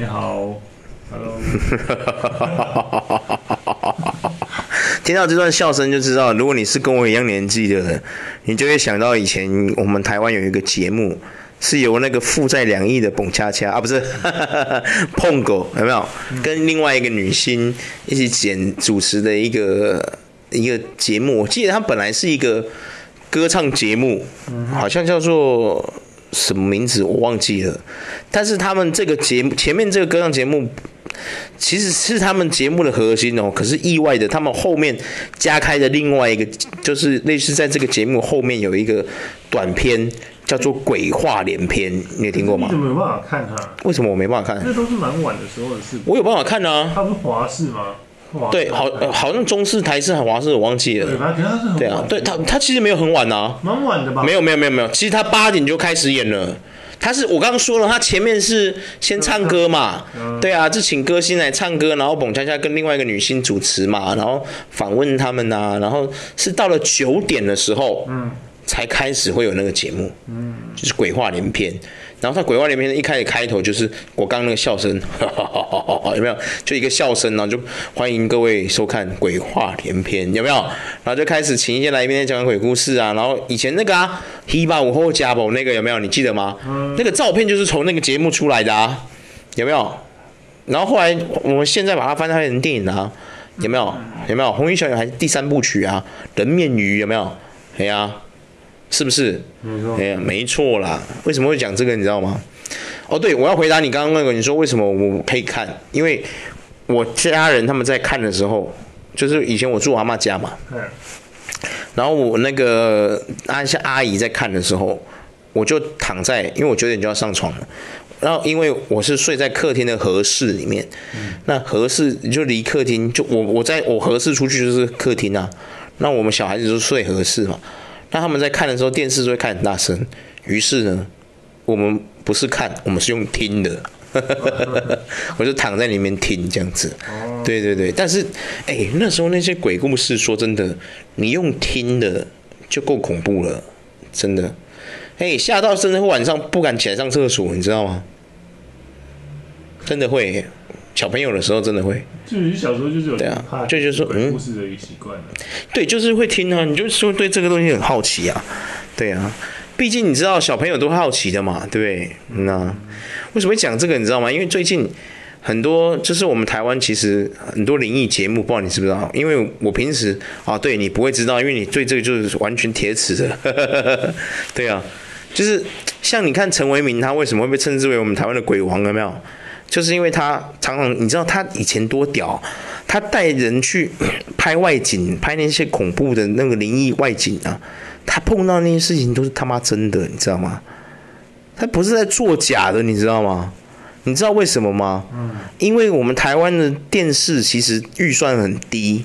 你好，Hello。听到这段笑声就知道，如果你是跟我一样年纪的人，你就会想到以前我们台湾有一个节目，是由那个负债两亿的蹦恰恰啊，不是 碰狗有没有？跟另外一个女星一起剪主持的一个一个节目。我记得它本来是一个歌唱节目，好像叫做什么名字我忘记了。但是他们这个节目前面这个歌唱节目。其实是他们节目的核心哦，可是意外的，他们后面加开的另外一个，就是类似在这个节目后面有一个短片，叫做《鬼话连篇》，你有听过吗？你怎么没办法看它？为什么我没办法看？这都是蛮晚的时候的事。我有办法看啊。它不是华视吗？对，好，好像中式、台式还华视，我忘记了。对，反正它是很晚。对啊，对他他其实没有很晚啊。蛮晚的吧？没有，没有，没有，没有。其实他八点就开始演了。他是我刚刚说了，他前面是先唱歌嘛，对啊，就请歌星来唱歌，然后澎恰恰跟另外一个女星主持嘛，然后访问他们啊，然后是到了九点的时候，嗯，才开始会有那个节目，嗯，就是鬼话连篇。然后他鬼话连篇一开始开头就是我刚刚那个笑声，哈哈哈哈哈，有没有？就一个笑声，然后就欢迎各位收看鬼话连篇，有没有？然后就开始请一些来宾讲鬼故事啊。然后以前那个啊，黑吧午后加宝那个有没有？你记得吗？嗯、那个照片就是从那个节目出来的啊，有没有？然后后来我们现在把它翻拍成电影啊，有没有？有没有？红衣小女孩第三部曲啊，人面鱼有没有？哎呀。是不是？没错，哎呀，没错啦。为什么会讲这个？你知道吗？哦，对，我要回答你刚刚那个，你说为什么我可以看？因为我家人他们在看的时候，就是以前我住我阿妈家嘛。然后我那个阿像阿姨在看的时候，我就躺在，因为我九点就要上床了。然后因为我是睡在客厅的和室里面，那和室就离客厅就我我在我和室出去就是客厅啊。那我们小孩子就睡和室嘛。那他们在看的时候，电视就会看很大声。于是呢，我们不是看，我们是用听的。我就躺在里面听这样子。对对对，但是，哎、欸，那时候那些鬼故事，说真的，你用听的就够恐怖了，真的。哎、欸，吓到真的会晚上不敢起来上厕所，你知道吗？真的会。小朋友的时候真的会，就是小时候就是有对啊，就就是说嗯，故事的一个习惯对，就是会听啊，你就说对这个东西很好奇啊，对啊，毕竟你知道小朋友都好奇的嘛，对不对？那、嗯、为什么会讲这个？你知道吗？因为最近很多就是我们台湾其实很多灵异节目，不知道你知不知道？因为我平时啊，对你不会知道，因为你对这个就是完全铁齿的，对啊，就是像你看陈为民，他为什么会被称之为我们台湾的鬼王？有没有？就是因为他常常，你知道他以前多屌，他带人去 拍外景，拍那些恐怖的那个灵异外景啊，他碰到那些事情都是他妈真的，你知道吗？他不是在作假的，你知道吗？你知道为什么吗？嗯，因为我们台湾的电视其实预算很低，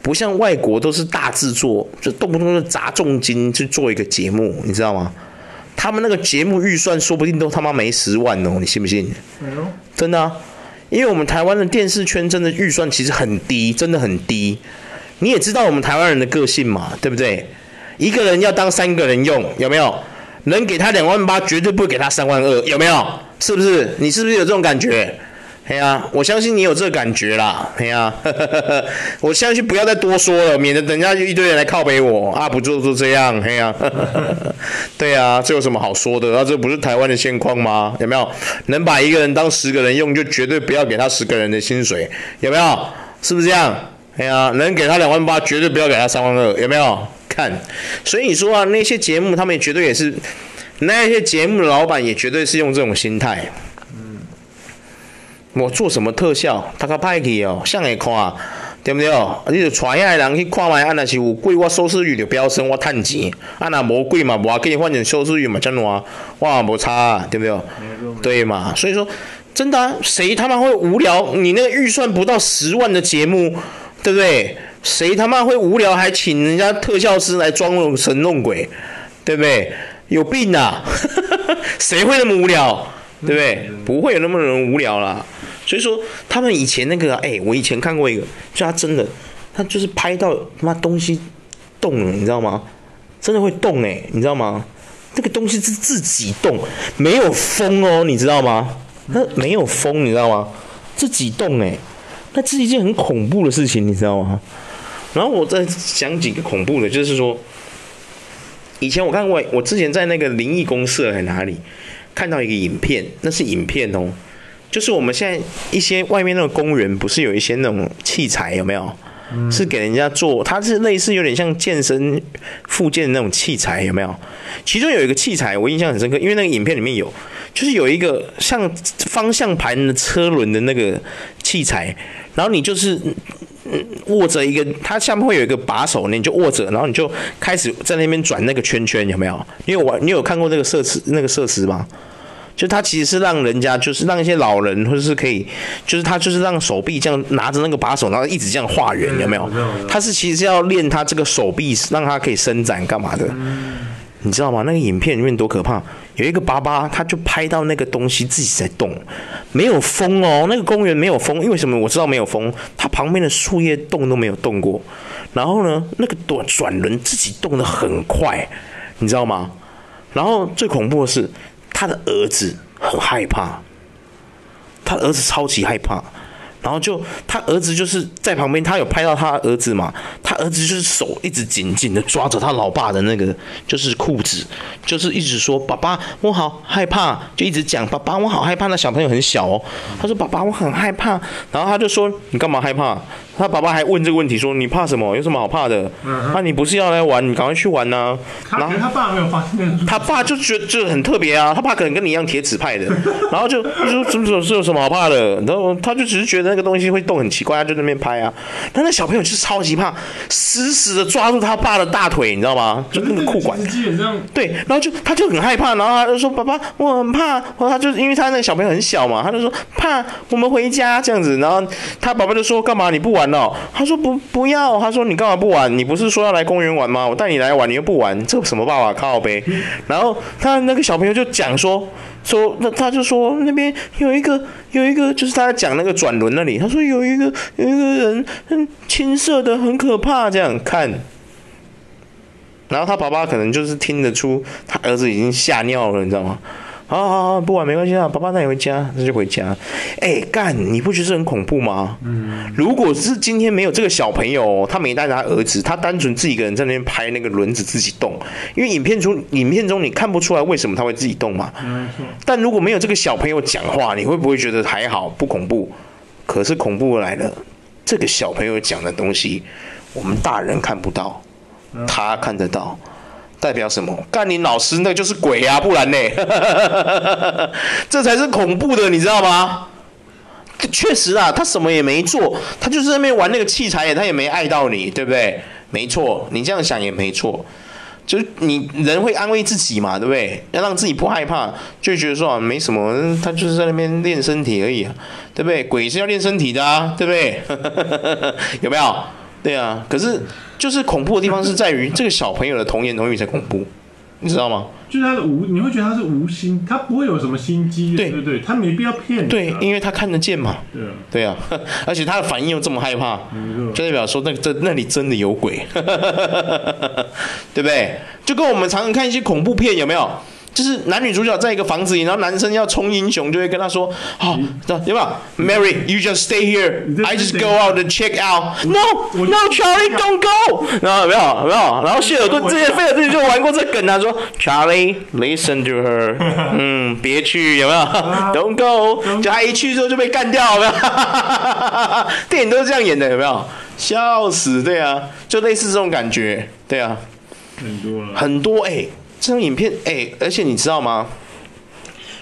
不像外国都是大制作，就动不动就砸重金去做一个节目，你知道吗？他们那个节目预算说不定都他妈没十万哦，你信不信？真的啊，因为我们台湾的电视圈真的预算其实很低，真的很低。你也知道我们台湾人的个性嘛，对不对？一个人要当三个人用，有没有？能给他两万八，绝对不会给他三万二，有没有？是不是？你是不是有这种感觉？哎呀，我相信你有这个感觉啦。哎呀，我相信不要再多说了，免得等下就一堆人来靠北我啊，不就就这样？哎呀，对呀，这有什么好说的？啊，这不是台湾的现况吗？有没有？能把一个人当十个人用，就绝对不要给他十个人的薪水，有没有？是不是这样？哎呀，能给他两万八，绝对不要给他三万二，有没有？看，所以你说啊，那些节目他们也绝对也是，那些节目的老板也绝对是用这种心态。我做什么特效，他较歹去哦，谁会看，对不对哦？你就带遐人去看卖，啊，若是有贵，我收视率就飙升，我赚钱；啊，那无贵嘛，无要紧，反正收视率嘛，怎样，我也无差，对不对？对嘛？所以说，真的，谁他妈会无聊？你那个预算不到十万的节目，对不对？谁他妈会无聊还请人家特效师来装神弄鬼，对不对？有病啊！谁会那么无聊？对不对？不会有那么多人无聊啦。所以说，他们以前那个，哎，我以前看过一个，就他真的，他就是拍到他妈东西动了，你知道吗？真的会动哎，你知道吗？那个东西是自己动，没有风哦，你知道吗？那没有风，你知道吗？自己动哎，那是一件很恐怖的事情，你知道吗？然后我再讲几个恐怖的，就是说，以前我看过，我之前在那个灵异公社还哪里看到一个影片，那是影片哦，就是我们现在一些外面那个公园，不是有一些那种器材有没有？是给人家做，它是类似有点像健身附件的那种器材，有没有？其中有一个器材我印象很深刻，因为那个影片里面有，就是有一个像方向盘的车轮的那个器材，然后你就是握着一个，它下面会有一个把手，你就握着，然后你就开始在那边转那个圈圈，有没有？你有玩？你有看过那个设施那个设施吗？就他其实是让人家，就是让一些老人，或者是可以，就是他就是让手臂这样拿着那个把手，然后一直这样画圆，有没有？他是其实是要练他这个手臂，让他可以伸展干嘛的？你知道吗？那个影片里面多可怕！有一个爸爸，他就拍到那个东西自己在动，没有风哦，那个公园没有风，因为什么？我知道没有风，他旁边的树叶动都没有动过。然后呢，那个转转轮自己动得很快，你知道吗？然后最恐怖的是。他的儿子很害怕，他儿子超级害怕，然后就他儿子就是在旁边，他有拍到他儿子嘛？他儿子就是手一直紧紧的抓着他老爸的那个就是裤子，就是一直说爸爸我好害怕，就一直讲爸爸我好害怕。那小朋友很小哦，他说爸爸我很害怕，然后他就说你干嘛害怕？他爸爸还问这个问题，说：“你怕什么？有什么好怕的？那、嗯啊、你不是要来玩？你赶快去玩呐、啊！”然后他爸没有发现，他爸就觉得就很特别啊。他爸可能跟你一样铁齿派的，然后就说：“什么什么是有什么好怕的？”然后他就只是觉得那个东西会动很奇怪，他就在那边拍啊。但那小朋友就是超级怕，死死的抓住他爸的大腿，你知道吗？就那个裤管。对，然后就他就很害怕，然后他就说：“爸爸，我很怕。”然后他就因为他那个小朋友很小嘛，他就说：“怕，我们回家这样子。”然后他爸爸就说：“干嘛？你不玩？”他说不不要，他说你干嘛不玩？你不是说要来公园玩吗？我带你来玩，你又不玩，这什么爸爸靠呗？然后他那个小朋友就讲说说，那他就说那边有一个有一个，就是他在讲那个转轮那里，他说有一个有一个人很青色的，很可怕，这样看。然后他爸爸可能就是听得出他儿子已经吓尿了，你知道吗？好好好，不玩没关系啊，爸爸带你回家，那就回家。哎，干，你不觉得很恐怖吗？嗯。如果是今天没有这个小朋友，他没带着他儿子，他单纯自己一个人在那边拍那个轮子自己动，因为影片中影片中你看不出来为什么他会自己动嘛。嗯。但如果没有这个小朋友讲话，你会不会觉得还好不恐怖？可是恐怖来了，这个小朋友讲的东西，我们大人看不到，他看得到。代表什么？干你老师，那就是鬼啊！不然呢？这才是恐怖的，你知道吗？确实啊，他什么也没做，他就是在那边玩那个器材，他也没爱到你，对不对？没错，你这样想也没错。就是你人会安慰自己嘛，对不对？要让自己不害怕，就觉得说啊，没什么，他就是在那边练身体而已，对不对？鬼是要练身体的啊，对不对？有没有？对啊，可是。就是恐怖的地方是在于这个小朋友的童言童语才恐怖，你知道吗？就是他的无，你会觉得他是无心，他不会有什么心机，对对对，他没必要骗你。对，因为他看得见嘛。对啊，对啊，而且他的反应又这么害怕，就代表说那这那里真的有鬼，对不对？就跟我们常常看一些恐怖片，有没有？就是男女主角在一个房子里，然后男生要冲英雄，就会跟他说：“好、哦，有没有？Mary，you just stay here，I just go out and check out。No，no，Charlie，don't go。然后有没有？有没有？然后谢尔顿之前菲尔自己就玩过这梗，他说：Charlie，listen to her。嗯，别去，有没有？Don't go。就他一去之后就被干掉，有没有？电影都是这样演的，有没有？笑死，对啊，就类似这种感觉，对啊，很多了，很多哎。欸这种影片，哎、而且你知道吗？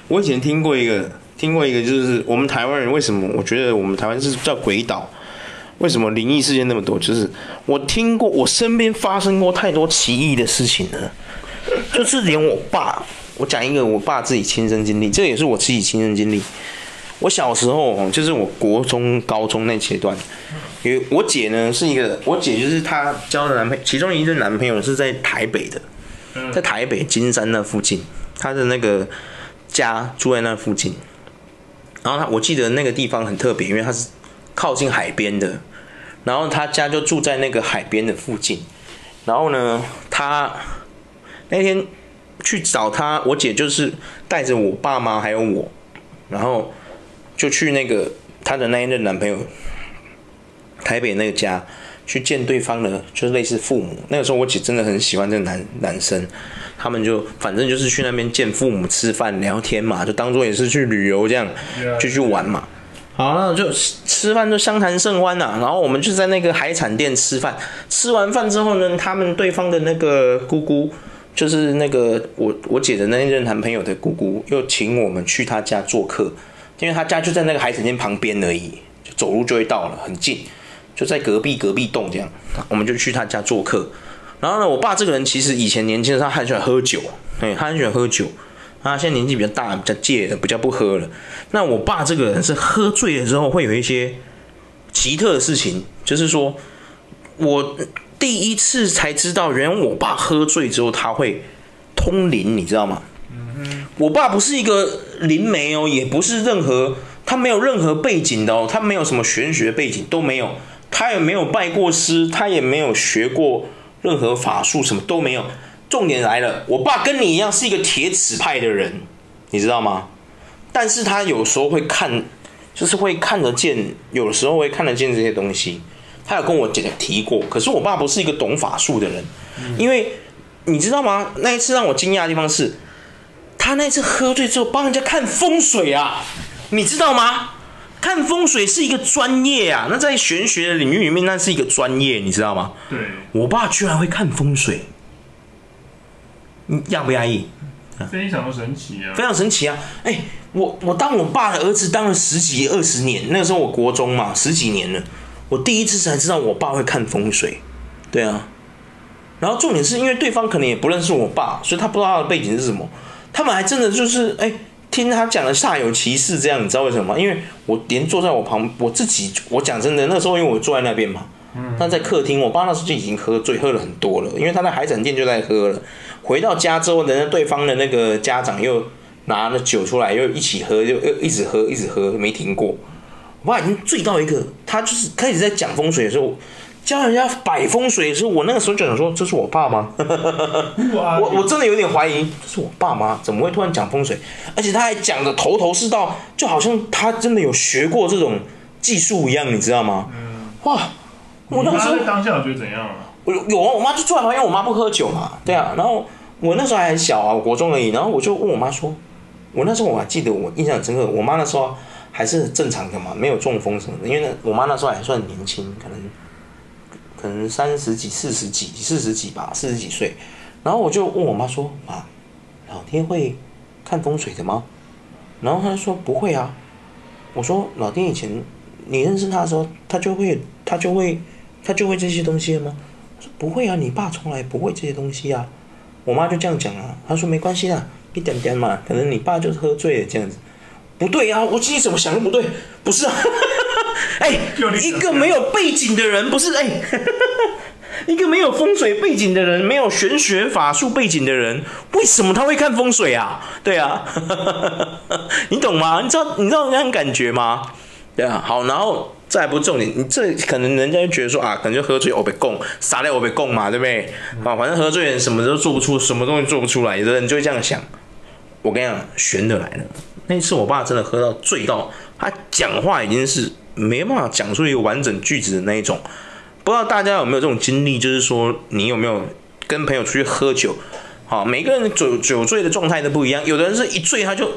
我以前听过一个，听过一个，就是我们台湾人为什么？我觉得我们台湾是叫鬼岛，为什么灵异事件那么多？就是我听过，我身边发生过太多奇异的事情了。就是连我爸，我讲一个我爸自己亲身经历，这也是我自己亲身经历。我小时候，就是我国中、高中那阶段，因为我姐呢是一个，我姐就是她交的男朋友，其中一任男朋友是在台北的。在台北金山那附近，他的那个家住在那附近。然后他，我记得那个地方很特别，因为他是靠近海边的。然后他家就住在那个海边的附近。然后呢，他那天去找他，我姐就是带着我爸妈还有我，然后就去那个他的那一任男朋友台北那个家去见对方的，就是类似父母。那个时候我姐真的很喜欢这个男男生，他们就反正就是去那边见父母、吃饭、聊天嘛，就当做也是去旅游这样，就去玩嘛。好，那就吃饭就相谈甚欢呐、啊。然后我们就在那个海产店吃饭。吃完饭之后呢，他们对方的那个姑姑，就是那个我我姐的那任男朋友的姑姑，又请我们去他家做客，因为他家就在那个海产店旁边而已，就走路就会到了，很近，就在隔壁隔壁栋这样。我们就去他家做客。然后呢，我爸这个人其实以前年轻的时候很喜欢喝酒，哎，他很喜欢喝酒。啊，现在年纪比较大，比较戒了，比较不喝了。那我爸这个人是喝醉了之后会有一些奇特的事情，就是说，我第一次才知道，原来我爸喝醉之后他会通灵，你知道吗？我爸不是一个灵媒哦，也不是任何，他没有任何背景的哦，他没有什么玄学背景都没有，他也没有拜过师，他也没有学过任何法术，什么都没有。重点来了，我爸跟你一样是一个铁齿派的人，你知道吗？但是他有时候会看，就是会看得见，有时候会看得见这些东西。他有跟我姐姐提过，可是我爸不是一个懂法术的人，因为你知道吗？那一次让我惊讶的地方是，他那次喝醉之后帮人家看风水啊，你知道吗？看风水是一个专业啊，那在玄学的领域里面，那是一个专业，你知道吗？对，我爸居然会看风水。你压不压抑？非常神奇啊！非常神奇啊！哎、欸，我我当我爸的儿子当了十几二十年，那个时候我国中嘛，十几年了。我第一次才知道我爸会看风水，对啊。然后重点是因为对方可能也不认识我爸，所以他不知道他的背景是什么。他们还真的就是哎、欸，听他讲的煞有其事这样，你知道为什么吗？因为我连坐在我旁，我自己我讲真的，那时候因为我坐在那边嘛，嗯但在客厅，我爸那时候就已经喝醉，喝了很多了，因为他在海产店就在喝了。回到家之后，人家对方的那个家长又拿了酒出来，又一起喝，又又一直喝，一直喝，没停过。我爸已经醉到一个，他就是开始在讲风水的时候，教人家摆风水的时候，我那个时候就想说：“这是我爸吗？”我我真的有点怀疑，这是我爸妈？怎么会突然讲风水？而且他还讲的头头是道，就好像他真的有学过这种技术一样，你知道吗？哇！我那个时候当下我觉得怎样啊？我有啊，我妈就坐在旁边，我妈不喝酒嘛，对啊，然后。我那时候还很小啊，我国中而已。然后我就问我妈说：“我那时候我还记得，我印象很深刻。我妈那时候还是正常的嘛，没有中风什么的。因为那我妈那时候还算年轻，可能可能三十几、四十几、四十几吧，四十几岁。然后我就问我妈说：‘妈，老天会看风水的吗？’然后她说：‘不会啊。’我说：‘老天以前你认识他的时候，他就会他就会他就会这些东西了吗？’说：‘不会啊，你爸从来不会这些东西啊。’我妈就这样讲啊，她说没关系啊，一点点嘛，可能你爸就是喝醉了这样子，不对啊，我自己怎么想都不对，不是啊，哎、一个没有背景的人，不是哎、欸，一个没有风水背景的人，没有玄学法术背景的人，为什么他会看风水啊？对啊，你懂吗？你知道你知道那种感觉吗？对啊，好，然后。再不重点，你这可能人家就觉得说啊，可能就喝醉我被供，傻了我被供嘛，对不对？啊，反正喝醉人什么都做不出，什么东西做不出来，有的人就会这样想。我跟你讲，悬的来了。那次我爸真的喝到醉到，他讲话已经是没办法讲出一个完整句子的那一种。不知道大家有没有这种经历？就是说，你有没有跟朋友出去喝酒？好，每个人酒酒醉的状态都不一样。有的人是一醉他就。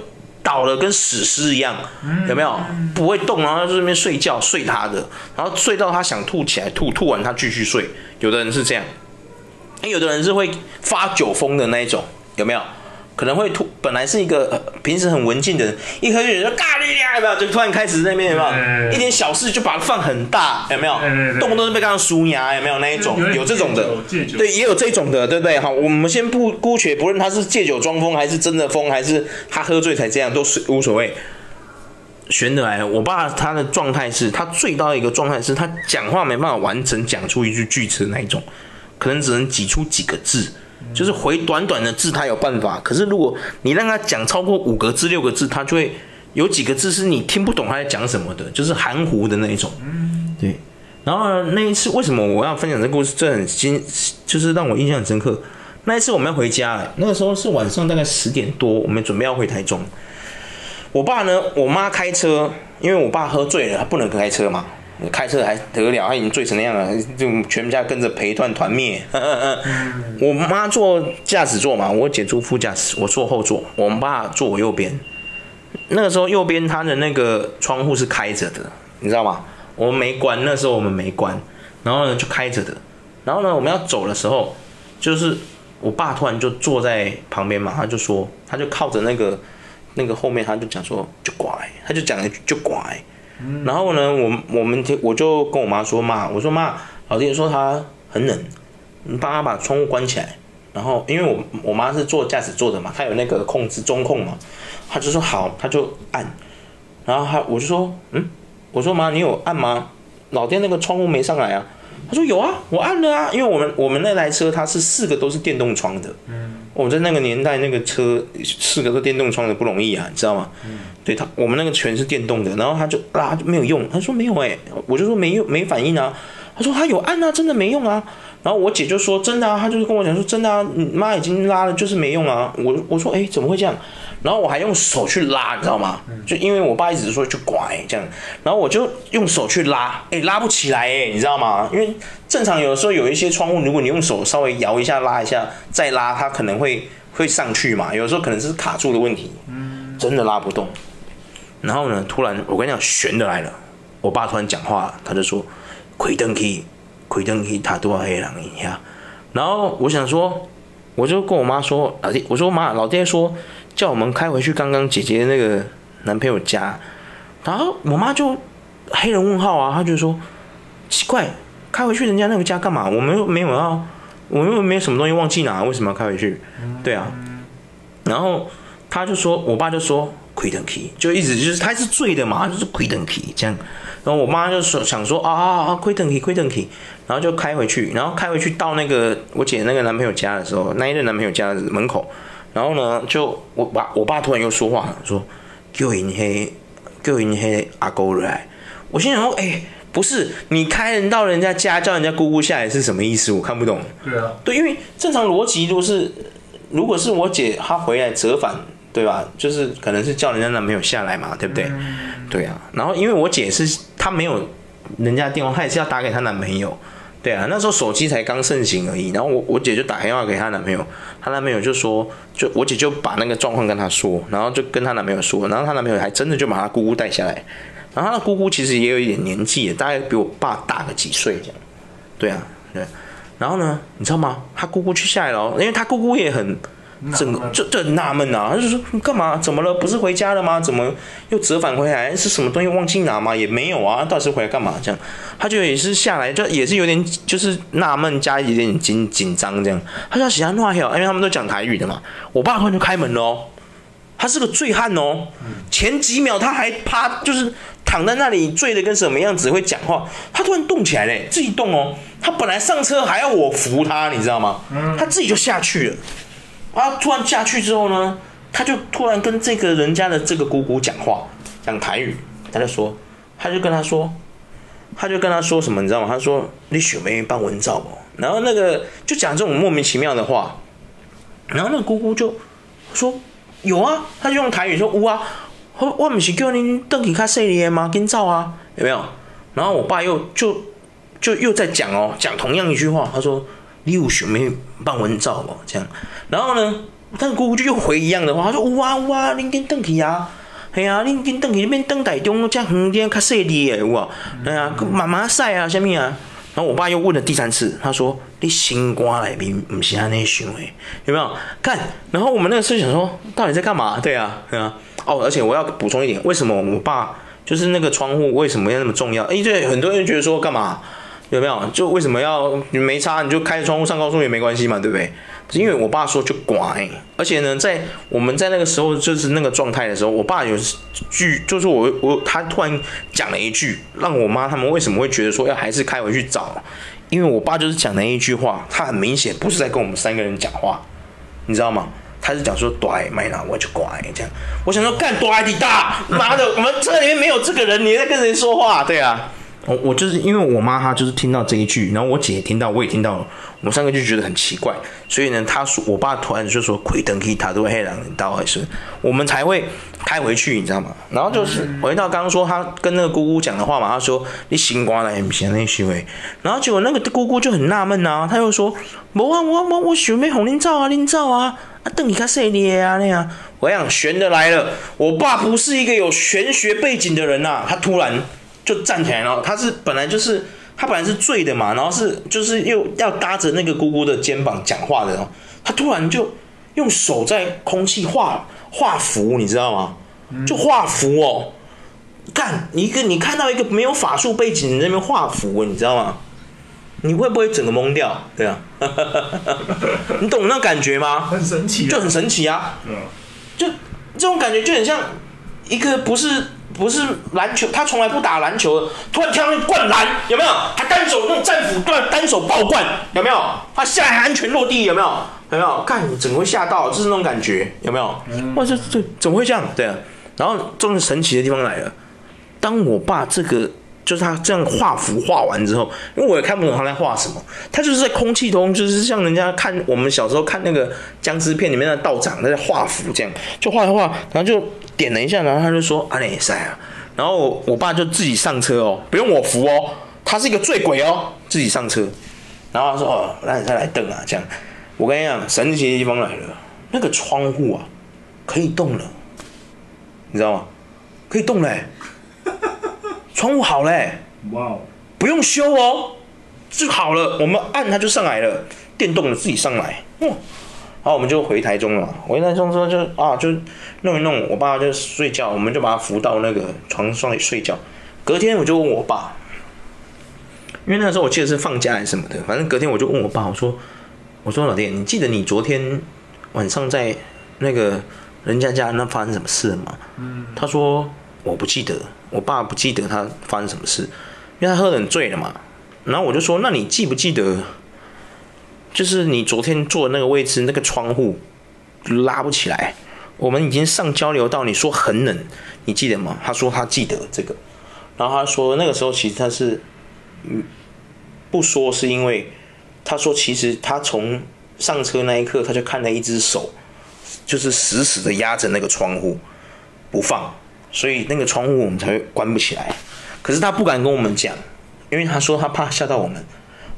倒了跟死尸一样，有没有不会动，然后在这边睡觉睡他的，然后睡到他想吐起来吐，吐完他继续睡。有的人是这样，有的人是会发酒疯的那一种，有没有？可能会突，本来是一个、呃、平时很文静的人，一喝酒就嘎哩呀，有没有？就突然开始那边有没有？欸、一点小事就把它放很大，有没有？欸、动不动就被干到输牙，有没有那一种？有，有这种的，对，也有这种的，对不对？好，我们先不姑且不论他是借酒装疯，还是真的疯，还是他喝醉才这样，都是无所谓。悬的来，我爸他的状态是他醉到一个状态，是他讲话没办法完整讲出一句句子的那一种，可能只能挤出几个字。就是回短短的字，他有办法。可是如果你让他讲超过五个字、六个字，他就会有几个字是你听不懂他在讲什么的，就是含糊的那一种。对。然后那一次，为什么我要分享这个故事？这很新，就是让我印象很深刻。那一次我们要回家，那个时候是晚上大概十点多，我们准备要回台中。我爸呢，我妈开车，因为我爸喝醉了，他不能开车嘛。开车还得了，他已经醉成那样了，就全家跟着陪团团灭。我妈坐驾驶座嘛，我姐坐副驾驶，我坐后座，我爸坐我右边。那个时候右边他的那个窗户是开着的，你知道吗？我们没关，那时候我们没关，然后呢就开着的。然后呢我们要走的时候，就是我爸突然就坐在旁边嘛，他就说，他就靠着那个那个后面，他就讲说就拐，他就讲了一句就拐。然后呢，我我们我就跟我妈说，妈，我说妈，老爹说他很冷，你帮他把窗户关起来。然后因为我我妈是坐驾驶座的嘛，她有那个控制中控嘛，她就说好，她就按。然后她我就说，嗯，我说妈，你有按吗？老爹那个窗户没上来啊。她说有啊，我按了啊，因为我们我们那台车它是四个都是电动窗的。嗯。我在那个年代，那个车四个都电动窗的不容易啊，你知道吗？对他，我们那个全是电动的，然后他就拉就没有用，他说没有哎、我就说没用没反应啊，他说他有按啊，真的没用啊，然后我姐就说真的啊，他就是跟我讲说真的啊，你妈已经拉了，就是没用啊，我我说哎怎么会这样？然后我还用手去拉，你知道吗？就因为我爸一直说就拐这样，然后我就用手去拉，哎拉不起来哎，你知道吗？因为正常有的时候有一些窗户，如果你用手稍微摇一下拉一下再拉，它可能会会上去嘛，有时候可能是卡住的问题，真的拉不动。然后呢，突然我跟你讲，悬的来了。我爸突然讲话，他就说：“开灯去，开灯去，他多少黑人一下。”然后我想说，我就跟我妈说：“老爹，我说妈，老爹说叫我们开回去刚刚姐姐那个男朋友家。”然后我妈就黑人问号啊，她就说：“奇怪，开回去人家那个家干嘛？我们又没有要，我们又没有什么东西忘记拿，为什么要开回去？”对啊。然后他就说，我爸就说。亏等 key 就一直就是他是醉的嘛，就是亏等 key 这样，然后我妈就说想说啊啊啊亏等 key 亏等 key，然后就开回去，然后开回去到那个我姐那个男朋友家的时候，那一任男朋友家的门口，然后呢就我爸我爸突然又说话了，说叫人黑叫人黑阿姑来，我心想说哎、不是你开人到人家家叫人家姑姑下来是什么意思？我看不懂。对啊，对，因为正常逻辑都是如果是我姐她回来折返。对吧？就是可能是叫人家男朋友下来嘛，对不对？嗯、对啊。然后因为我姐是她没有人家电话，她也是要打给她男朋友。对啊，那时候手机才刚盛行而已。然后我我姐就打电话给她男朋友，她男朋友就说，就我姐就把那个状况跟她说，然后就跟她男朋友说，然后她男朋友还真的就把她姑姑带下来。然后他的姑姑其实也有一点年纪，大概比我爸大个几岁这样。对啊，对。然后呢，你知道吗？他姑姑去下来了，因为他姑姑也很。整个就就很纳闷啊，他就说你干嘛？怎么了？不是回家了吗？怎么又折返回来？是什么东西忘记拿吗？也没有啊，到底是回来干嘛？这样，他就也是下来，就也是有点就是纳闷加一点紧紧张这样。他就喜欢乱笑，因为他们都讲台语的嘛。我爸突然就开门了哦，他是个醉汉哦。前几秒他还趴，就是躺在那里醉的跟什么样子会讲话，他突然动起来嘞，自己动哦。他本来上车还要我扶他，你知道吗？他自己就下去了。啊！突然下去之后呢，他就突然跟这个人家的这个姑姑讲话，讲台语。他就说，他就跟他说，他就跟他说什么，你知道吗？他说：“你许没办文照不？”然后那个就讲这种莫名其妙的话。然后那个姑姑就说：“有啊。”他就用台语说：“有啊，我我不是叫你登记卡细的吗？跟照啊，有没有？”然后我爸又就就又在讲哦，讲同样一句话。他说。你有想没办文照哦？这样，然后呢，但是姑姑就又回一样的话，他说：哇哇，恁跟登去啊，嘿啊，恁跟登去那边登台中，这样远点较细腻诶，哇，哎呀，妈妈晒啊，什么啊？然后我爸又问了第三次，他说：你心肝内面不是安尼想诶，有没有？看，然后我们那个时候想说，到底在干嘛？对啊，对啊。哦，而且我要补充一点，为什么我爸就是那个窗户为什么要那么重要？因为，很多人觉得说干嘛？有没有？就为什么要没差，你就开着窗户上高速也没关系嘛，对不对？因为我爸说就拐，而且呢，在我们在那个时候就是那个状态的时候，我爸有句就是我我他突然讲了一句，让我妈他们为什么会觉得说要还是开回去找？因为我爸就是讲了一句话，他很明显不是在跟我们三个人讲话，你知道吗？他是讲说拐买了我就拐这样。我想说干拐你大妈的，我们车里面没有这个人，你在跟谁说话？对啊。我我就是因为我妈她就是听到这一句，然后我姐也听到，我也听到了，我们三个就觉得很奇怪，所以呢，他说我爸突然就说亏等可以塔都黑狼到还是我们才会开回去，你知道吗？然后就是回到刚刚说他跟那个姑姑讲的话嘛，他说你心瓜了，不行那行为，然后结果那个姑姑就很纳闷啊，他又说无啊我我我想要红恁照啊恁照啊啊等你看谁你啊那样，我想玄的来了，我爸不是一个有玄学背景的人呐、啊，他突然。就站起来了，他是本来就是他本来是醉的嘛，然后是就是又要搭着那个姑姑的肩膀讲话的，他突然就用手在空气画画符，你知道吗？就画符哦，看你一个你看到一个没有法术背景的那边画符，你知道吗？你会不会整个懵掉？对啊，你懂那感觉吗？很神奇，就很神奇啊，就这种感觉就很像一个不是。不是篮球，他从来不打篮球，突然跳上去灌篮，有没有？他单手用战斧，突然单手爆灌，有没有？他下来还安全落地，有没有？有没有？看你怎么会吓到，就是那种感觉，有没有？哇，这这怎么会这样？对啊。然后终于神奇的地方来了，当我爸这个就是他这样画符画完之后，因为我也看不懂他在画什么，他就是在空气中，就是像人家看我们小时候看那个僵尸片里面的道长在画符这样，就画一画，然后就。点了一下，然后他就说：“阿内塞啊！”然后我，爸就自己上车哦，不用我扶哦，他是一个醉鬼哦，自己上车。然后他说：“哦，那你再来等啊，这样。”我跟你讲，神奇的地方来了，那个窗户啊，可以动了，你知道吗？可以动嘞，窗户好嘞，哇，不用修哦，就好了，我们按它就上来了，电动的自己上来，哇！好，我们就回台中了。回台中之后就啊，就弄一弄，我爸就睡觉，我们就把他扶到那个床上睡觉。隔天我就问我爸，因为那个时候我记得是放假还是什么的，反正隔天我就问我爸，我说：“我说老爹，你记得你昨天晚上在那个人家家那发生什么事了吗？”嗯，他说我不记得，我爸不记得他发生什么事，因为他喝得很醉了嘛。然后我就说：“那你记不记得？”就是你昨天坐的那个位置，那个窗户拉不起来。我们已经上交流道，你说很冷，你记得吗？他说他记得这个，然后他说那个时候其实他是，嗯，不说是因为，他说其实他从上车那一刻他就看了一只手，就是死死的压着那个窗户不放，所以那个窗户我们才会关不起来。可是他不敢跟我们讲，因为他说他怕吓到我们。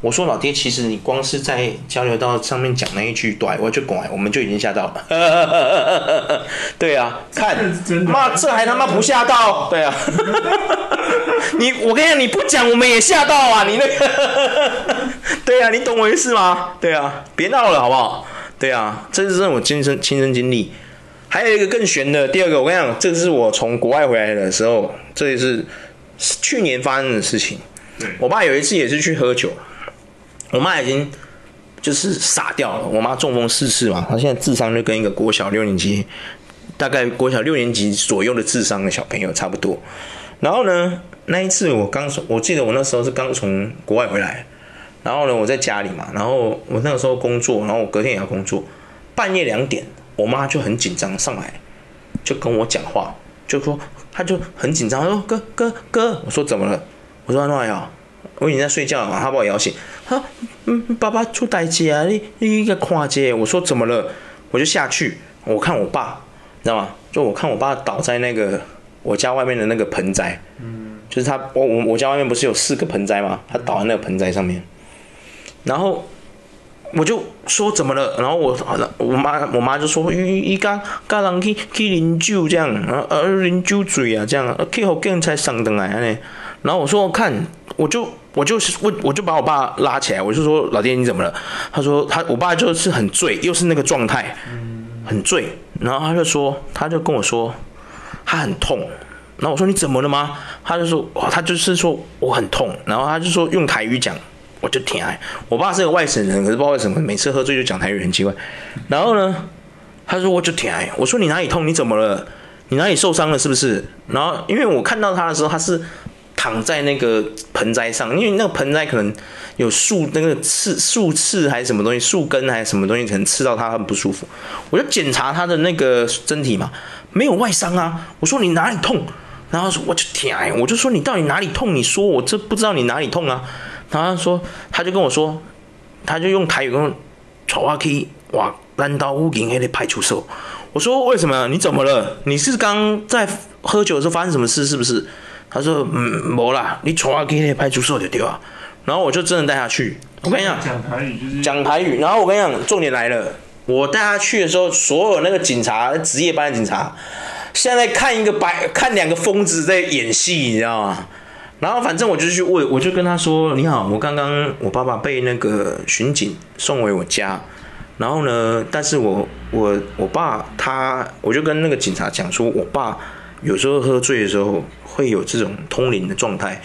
我说老爹，其实你光是在交流道上面讲那一句“对”，我就拐，我们就已经吓到了。对啊，看，妈，这还他妈不吓到？对啊，你我跟你讲，你不讲我们也吓到啊！你那个，对啊，你懂我意思吗？对啊，别闹了好不好？对啊，这是我亲身亲身经历。还有一个更悬的，第二个，我跟你讲，这是我从国外回来的时候，这也是去年发生的事情。我爸有一次也是去喝酒。我妈已经就是傻掉了。我妈中风逝世嘛，她现在智商就跟一个国小六年级，大概国小六年级左右的智商的小朋友差不多。然后呢，那一次我刚从，我记得我那时候是刚从国外回来，然后呢，我在家里嘛，然后我那个时候工作，然后我隔天也要工作，半夜两点，我妈就很紧张上来，就跟我讲话，就说她就很紧张，她说哥哥哥，我说怎么了？我说那呀。我已经在睡觉了嘛，她把我摇醒。她说：“嗯，爸爸出代志啊，你你一个看姐。”我说：“怎么了？”我就下去，我看我爸，你知道吗？就我看我爸倒在那个我家外面的那个盆栽，嗯，就是他，我我我家外面不是有四个盆栽吗？他倒在那个盆栽上面，然后我就说：“怎么了？”然后我我妈我妈就说：“伊伊家家人去去饮酒这样，呃呃饮酒醉啊这样，去福建才上登来安尼。”然后我说：“看，我就。”我就问，我就把我爸拉起来，我就说：“老爹，你怎么了？”他说：“他我爸就是很醉，又是那个状态，很醉。”然后他就说，他就跟我说，他很痛。然后我说：“你怎么了吗？”他就说：“他就是说我很痛。”然后他就说用台语讲，我就挺爱。我爸是个外省人，可是不知道为什么每次喝醉就讲台语，很奇怪。然后呢，他说我就挺爱。我说：“你哪里痛？你怎么了？你哪里受伤了？是不是？”然后因为我看到他的时候，他是。躺在那个盆栽上，因为那个盆栽可能有树那个刺树刺还是什么东西，树根还是什么东西，可能刺到他很不舒服。我就检查他的那个身体嘛，没有外伤啊。我说你哪里痛？然后说我就天，我就说你到底哪里痛？你说我这不知道你哪里痛啊。他说，他就跟我说，他就用台语跟我，带我去哇，兰刀乌银黑的派出所。我说为什么？你怎么了？你是刚在喝酒的时候发生什么事？是不是？他说嗯，没啦，你带我去那派出所就对啊。然后我就真的带他去。我跟你讲，讲台语就是讲台语。然后我跟你讲，重点来了，我带他去的时候，所有那个警察，值夜班的警察，现在看一个白，看两个疯子在演戏，你知道吗？然后反正我就去问，我就跟他说：“你好，我刚刚我爸爸被那个巡警送回我家，然后呢，但是我我我爸他，我就跟那个警察讲说，我爸有时候喝醉的时候会有这种通灵的状态。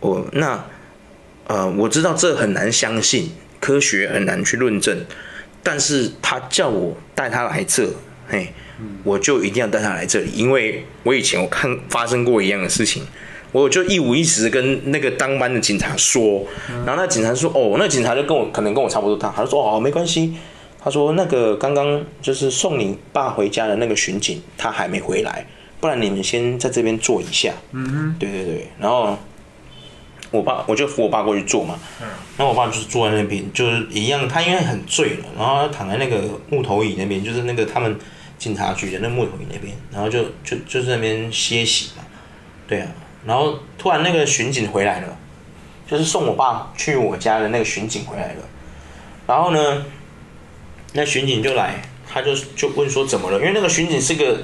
我那呃，我知道这很难相信，科学很难去论证，但是他叫我带他来这，嘿，我就一定要带他来这里，因为我以前我看发生过一样的事情。”我就一五一十跟那个当班的警察说，然后那警察说：“哦，那警察就跟我可能跟我差不多大，他就说：哦，没关系。他说那个刚刚就是送你爸回家的那个巡警，他还没回来，不然你们先在这边坐一下。嗯，对对对。然后我爸我就扶我爸过去坐嘛，嗯，然后我爸就是坐在那边，就是一样，他因为很醉了，然后他躺在那个木头椅那边，就是那个他们警察局的那木头椅那边，然后就就就在那边歇息嘛，对啊。”然后突然那个巡警回来了，就是送我爸去我家的那个巡警回来了。然后呢，那巡警就来，他就就问说怎么了？因为那个巡警是个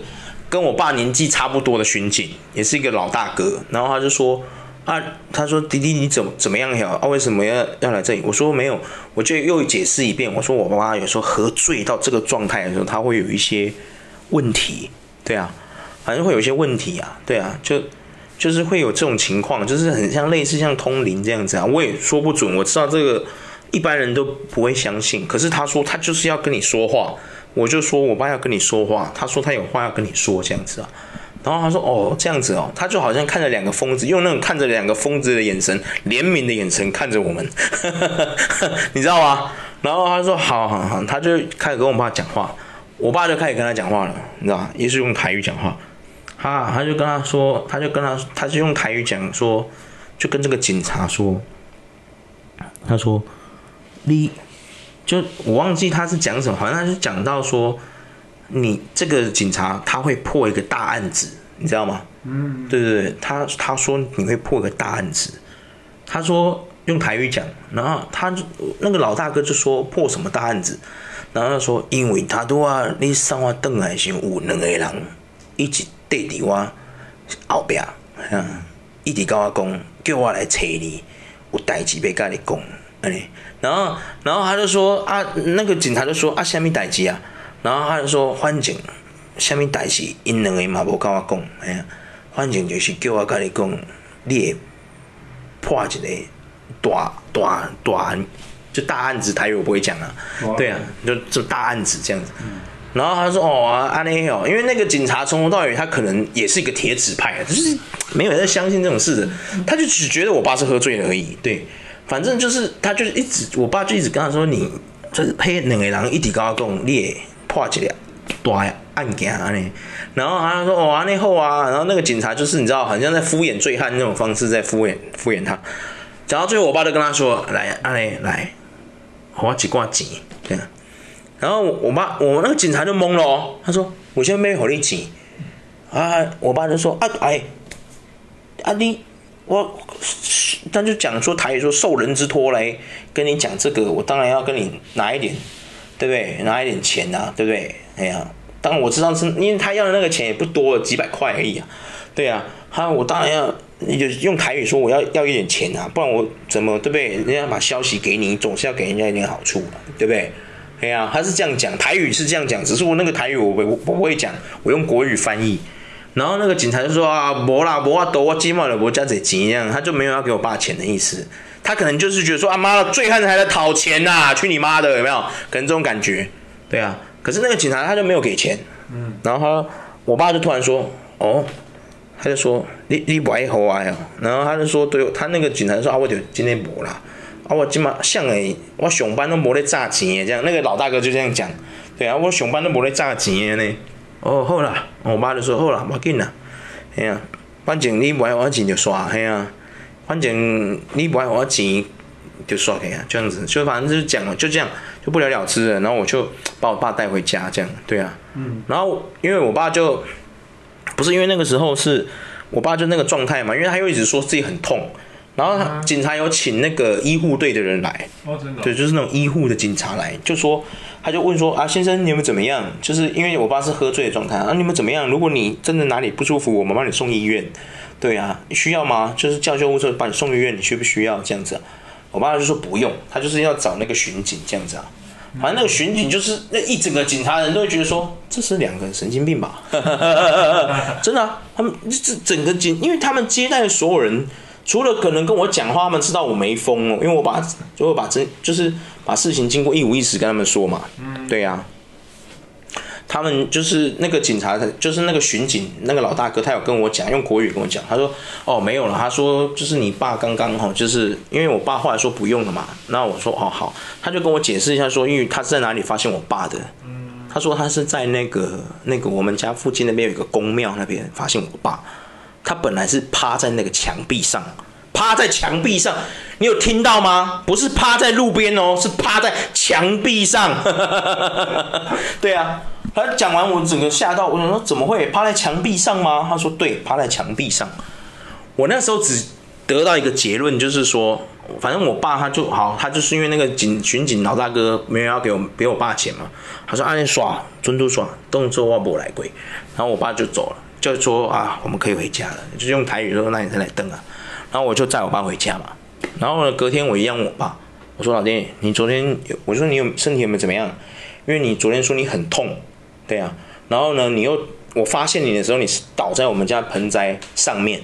跟我爸年纪差不多的巡警，也是一个老大哥。然后他就说啊，他说迪迪你怎么怎么样呀？啊，为什么要要来这里？我说没有，我就又解释一遍。我说我爸爸有时候喝醉到这个状态的时候，他会有一些问题，对啊，反正会有一些问题啊，对啊，就。就是会有这种情况，就是很像类似像通灵这样子啊，我也说不准。我知道这个一般人都不会相信，可是他说他就是要跟你说话，我就说我爸要跟你说话，他说他有话要跟你说这样子啊。然后他说哦这样子哦，他就好像看着两个疯子，用那种看着两个疯子的眼神，怜悯的眼神看着我们，你知道吗？然后他说好好好，他就开始跟我爸讲话，我爸就开始跟他讲话了，你知道吧？也是用台语讲话。他他就跟他说，他就跟他，他就用台语讲说，就跟这个警察说，他说，你，就我忘记他是讲什么，好像他是讲到说，你这个警察他会破一个大案子，你知道吗？嗯，对对对，他他说你会破一个大案子，他说用台语讲，然后他那个老大哥就说破什么大案子，然后他说因为他都啊，你上我邓来先有两个人一起。对伫我后壁，嗯，一直跟我讲，叫我来找你，有代志要跟你讲，安尼。然后，然后他就说啊，那个警察就说啊，什么代志啊？然后他就说，反正什么代志，因两个嘛无跟我讲，哎呀，反正就是叫我跟你讲，你会破一个大大大案，就大案子，台语我不会讲啊，对啊，就就大案子这样子。嗯然后他说：“哦，阿内哦，因为那个警察从头到尾，他可能也是一个铁齿派，就是没有在相信这种事的，他就只觉得我爸是喝醉了而已。对，反正就是他就是一直，我爸就一直跟他说：‘你就是黑两个人一直跟我讲，你也破一个大案件啊。’然后他说：‘哦，阿内后啊。’然后那个警察就是你知道，好像在敷衍醉汉那种方式在敷衍敷衍他。讲到最后，我爸就跟他说：‘来，阿内来，我几挂钱，对。’然后我爸，我那个警察就懵了哦。他说：“我现在没有力气。”啊，我爸就说：“啊，哎，啊你，我，他就讲说台语说受人之托来跟你讲这个，我当然要跟你拿一点，对不对？拿一点钱啊，对不对？哎呀，当然我知道是因为他要的那个钱也不多，几百块而已啊。对啊，他我当然要用台语说我要要一点钱啊，不然我怎么对不对？人家把消息给你，总是要给人家一点好处，对不对？”对呀、啊，他是这样讲，台语是这样讲，只是我那个台语我我不会讲，我用国语翻译。然后那个警察就说啊，没啦，没法度，我起码了我家这钱一样，他就没有要给我爸钱的意思。他可能就是觉得说啊妈的，醉汉还在讨钱呐、啊，去你妈的，有没有？可能这种感觉。对啊，可是那个警察他就没有给钱。嗯。然后他，我爸就突然说，哦，他就说你你不爱喝啊。然后他就说，对，他那个警察说啊，我就今天没啦。啊，我今嘛像诶，我上班都无咧诈钱诶，这样那个老大哥就这样讲，对啊，我上班都无咧诈钱诶呢。哦，好啦，我爸就说好啦，无要紧啦，哎呀，反正你不爱我钱就刷，嘿啊，反正你不爱我钱就刷给啊，这样子，就反正就是讲了，就这样，就不了了之了。然后我就把我爸带回家，这样，对啊，嗯，然后因为我爸就不是因为那个时候是我爸就那个状态嘛，因为他又一直说自己很痛。然后警察有请那个医护队的人来，哦，真的，对，就是那种医护的警察来，就说，他就问说啊，先生，你们怎么样？就是因为我爸是喝醉的状态啊，你们怎么样？如果你真的哪里不舒服，我们帮你送医院，对啊，需要吗？就是叫救护车把你送医院，你需不需要这样子啊？我爸就说不用，他就是要找那个巡警这样子啊，反正那个巡警就是那一整个警察人都会觉得说，这是两个神经病吧？真的啊，他们这整个警，因为他们接待的所有人。除了可能跟我讲话，他们知道我没疯哦，因为我把就会把这就是把事情经过一五一十跟他们说嘛。嗯，对呀、啊。他们就是那个警察，就是那个巡警，那个老大哥，他有跟我讲，用国语跟我讲，他说：“哦，没有了。”他说：“就是你爸刚刚哈，就是因为我爸后来说不用了嘛。”那我说：“哦，好。”他就跟我解释一下说，因为他是在哪里发现我爸的。嗯，他说他是在那个那个我们家附近那边有一个公庙那边发现我爸。他本来是趴在那个墙壁上，趴在墙壁上，你有听到吗？不是趴在路边哦，是趴在墙壁上。对啊，他讲完我整个吓到，我想说怎么会趴在墙壁上吗？他说对，趴在墙壁上。我那时候只得到一个结论，就是说，反正我爸他就好，他就是因为那个警巡警老大哥没有要给我给我爸钱嘛，他说按你耍，尊嘟耍，动作我不来归，然后我爸就走了。就说啊，我们可以回家了，就用台语说，那你再来登啊。然后我就载我爸回家嘛。然后呢，隔天我一样问我爸，我说老爹，你昨天有，我说你有身体有没有怎么样？因为你昨天说你很痛，对啊。然后呢，你又我发现你的时候，你是倒在我们家盆栽上面。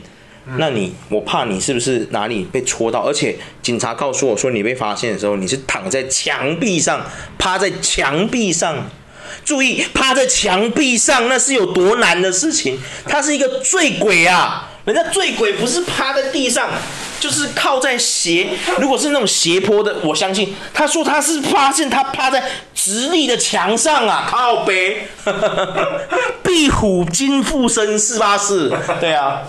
那你我怕你是不是哪里被戳到？而且警察告诉我说，你被发现的时候，你是躺在墙壁上，趴在墙壁上。注意，趴在墙壁上，那是有多难的事情。他是一个醉鬼啊！人家醉鬼不是趴在地上，就是靠在斜。如果是那种斜坡的，我相信他说他是发现他趴在直立的墙上啊，靠背，壁虎精附身是吧？是，对啊，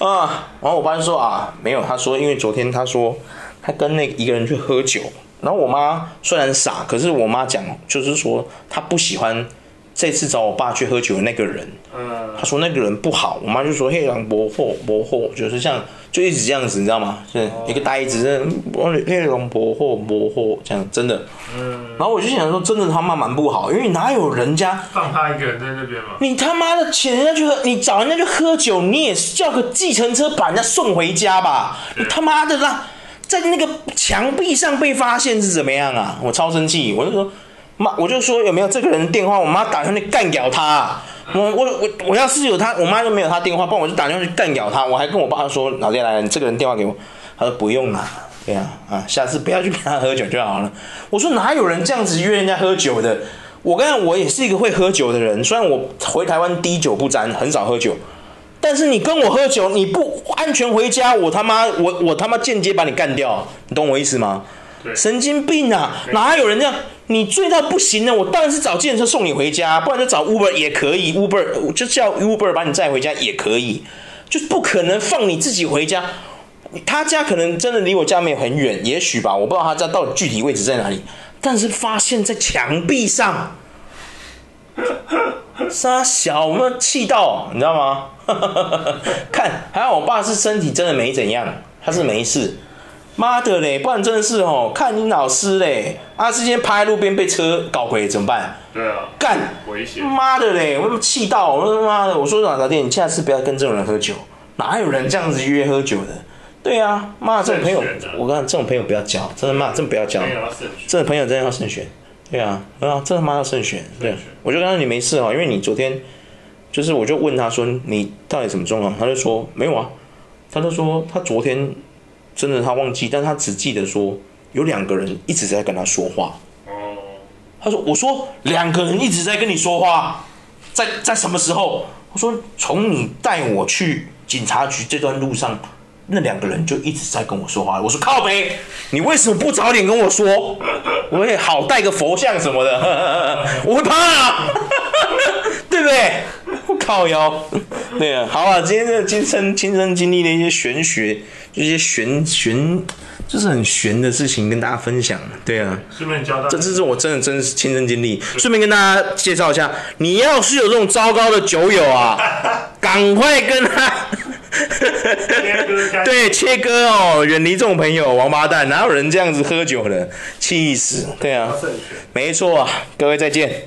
啊，然后我爸说啊，没有，他说因为昨天他说他跟那一个人去喝酒。然后我妈虽然傻，可是我妈讲就是说她不喜欢这次找我爸去喝酒的那个人。嗯，她说那个人不好。我妈就说：“黑狼伯货伯货，就是像就一直这样子，你知道吗？是一个呆子，黑狼伯货伯货这样，真的。”嗯。然后我就想说，真的他妈蛮不好，因为哪有人家放他一个人在那边嘛？你他妈的请人家去喝，你找人家去喝酒，你也叫个计程车把人家送回家吧？你他妈的啦！在那个墙壁上被发现是怎么样啊？我超生气，我就说妈，我就说有没有这个人电话？我妈打算去干掉他。我我我我要是有他，我妈又没有他电话，不然我就打电话去干掉他。我还跟我爸说，老爹来，你这个人电话给我。他说不用了，对呀啊，下次不要去跟他喝酒就好了。我说哪有人这样子约人家喝酒的？我跟我也是一个会喝酒的人，虽然我回台湾滴酒不沾，很少喝酒。但是你跟我喝酒，你不安全回家，我他妈我我他妈间接把你干掉，你懂我意思吗？神经病啊！哪有人这样？你醉到不行了，我当然是找计程车送你回家，不然就找 Uber 也可以，Uber 就叫 Uber 把你载回家也可以，就是不可能放你自己回家。他家可能真的离我家没有很远，也许吧，我不知道他家到底具体位置在哪里，但是发现在墙壁上。杀小，我们气到，你知道吗？看，还好我爸是身体真的没怎样，他是没事。妈的嘞，不然真的是哦，看你老师嘞，阿师今天趴在路边被车搞回怎么办？对啊，干，危险。妈的嘞，我气到，我说妈的，我说老爹，你下次不要跟这种人喝酒，哪有人这样子约喝酒的？对啊，妈，这种朋友，我跟你讲，这种朋友不要交，真的妈，真的不要交，这种朋友真的要慎选。对啊，啊，这他妈要慎选。对，我就跟他说你没事哦，因为你昨天，就是我就问他说你到底什么状况，他就说没有啊，他就说他昨天真的他忘记，但他只记得说有两个人一直在跟他说话。哦，他说我说两个人一直在跟你说话，在在什么时候？我说从你带我去警察局这段路上。那两个人就一直在跟我说话，我说靠北，你为什么不早点跟我说？我也好带个佛像什么的，我会怕啊，对不对？我 靠腰。对啊，好啊，今天的亲身亲身经历的一些玄学，一些玄玄，就是很玄的事情跟大家分享。对啊，顺便教大家，这这是我真的真实亲身经历。顺便跟大家介绍一下，你要是有这种糟糕的酒友啊，赶快跟他。对，切割哦，远离这种朋友，王八蛋，哪有人这样子喝酒的？气死！对啊，没错啊，各位再见。